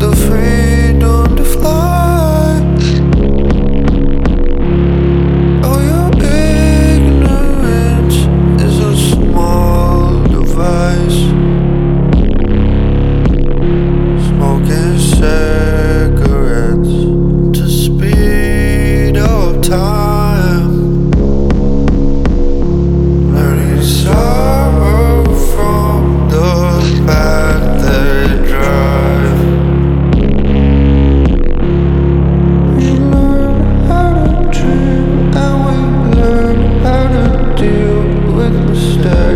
the free. deal with mistakes